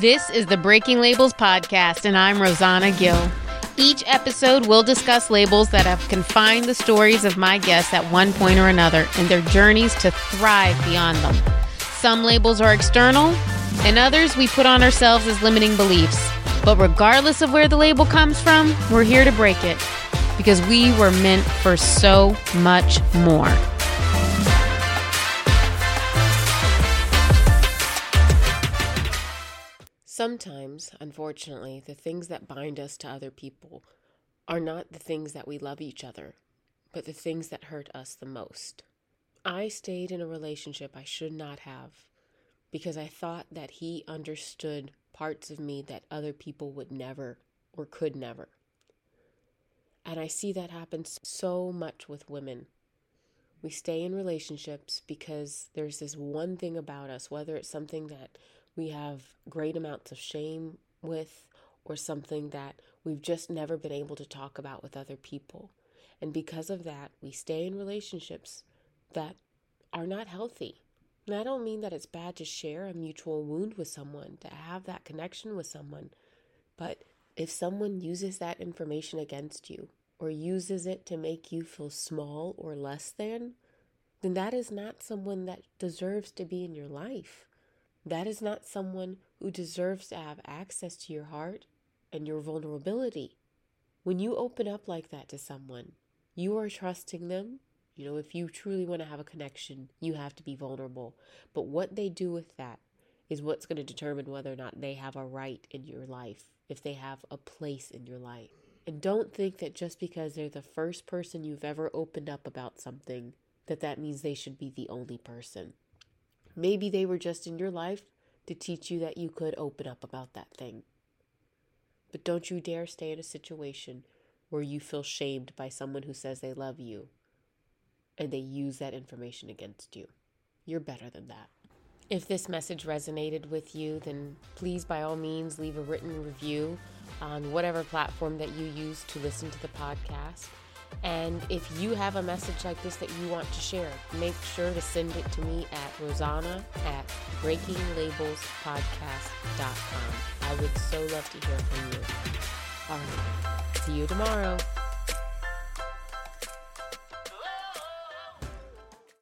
This is the Breaking Labels Podcast, and I'm Rosanna Gill. Each episode we'll discuss labels that have confined the stories of my guests at one point or another and their journeys to thrive beyond them. Some labels are external, and others we put on ourselves as limiting beliefs. But regardless of where the label comes from, we're here to break it because we were meant for so much more. Sometimes, unfortunately, the things that bind us to other people are not the things that we love each other, but the things that hurt us the most. I stayed in a relationship I should not have because I thought that he understood parts of me that other people would never or could never. And I see that happen so much with women. We stay in relationships because there's this one thing about us, whether it's something that we have great amounts of shame with, or something that we've just never been able to talk about with other people. And because of that, we stay in relationships that are not healthy. And I don't mean that it's bad to share a mutual wound with someone, to have that connection with someone. But if someone uses that information against you or uses it to make you feel small or less than, then that is not someone that deserves to be in your life. That is not someone who deserves to have access to your heart and your vulnerability. When you open up like that to someone, you are trusting them. You know, if you truly want to have a connection, you have to be vulnerable. But what they do with that is what's going to determine whether or not they have a right in your life, if they have a place in your life. And don't think that just because they're the first person you've ever opened up about something, that that means they should be the only person. Maybe they were just in your life to teach you that you could open up about that thing. But don't you dare stay in a situation where you feel shamed by someone who says they love you and they use that information against you. You're better than that. If this message resonated with you, then please, by all means, leave a written review on whatever platform that you use to listen to the podcast. And if you have a message like this that you want to share, make sure to send it to me at rosanna at breakinglabelspodcast.com. I would so love to hear from you. All right. See you tomorrow.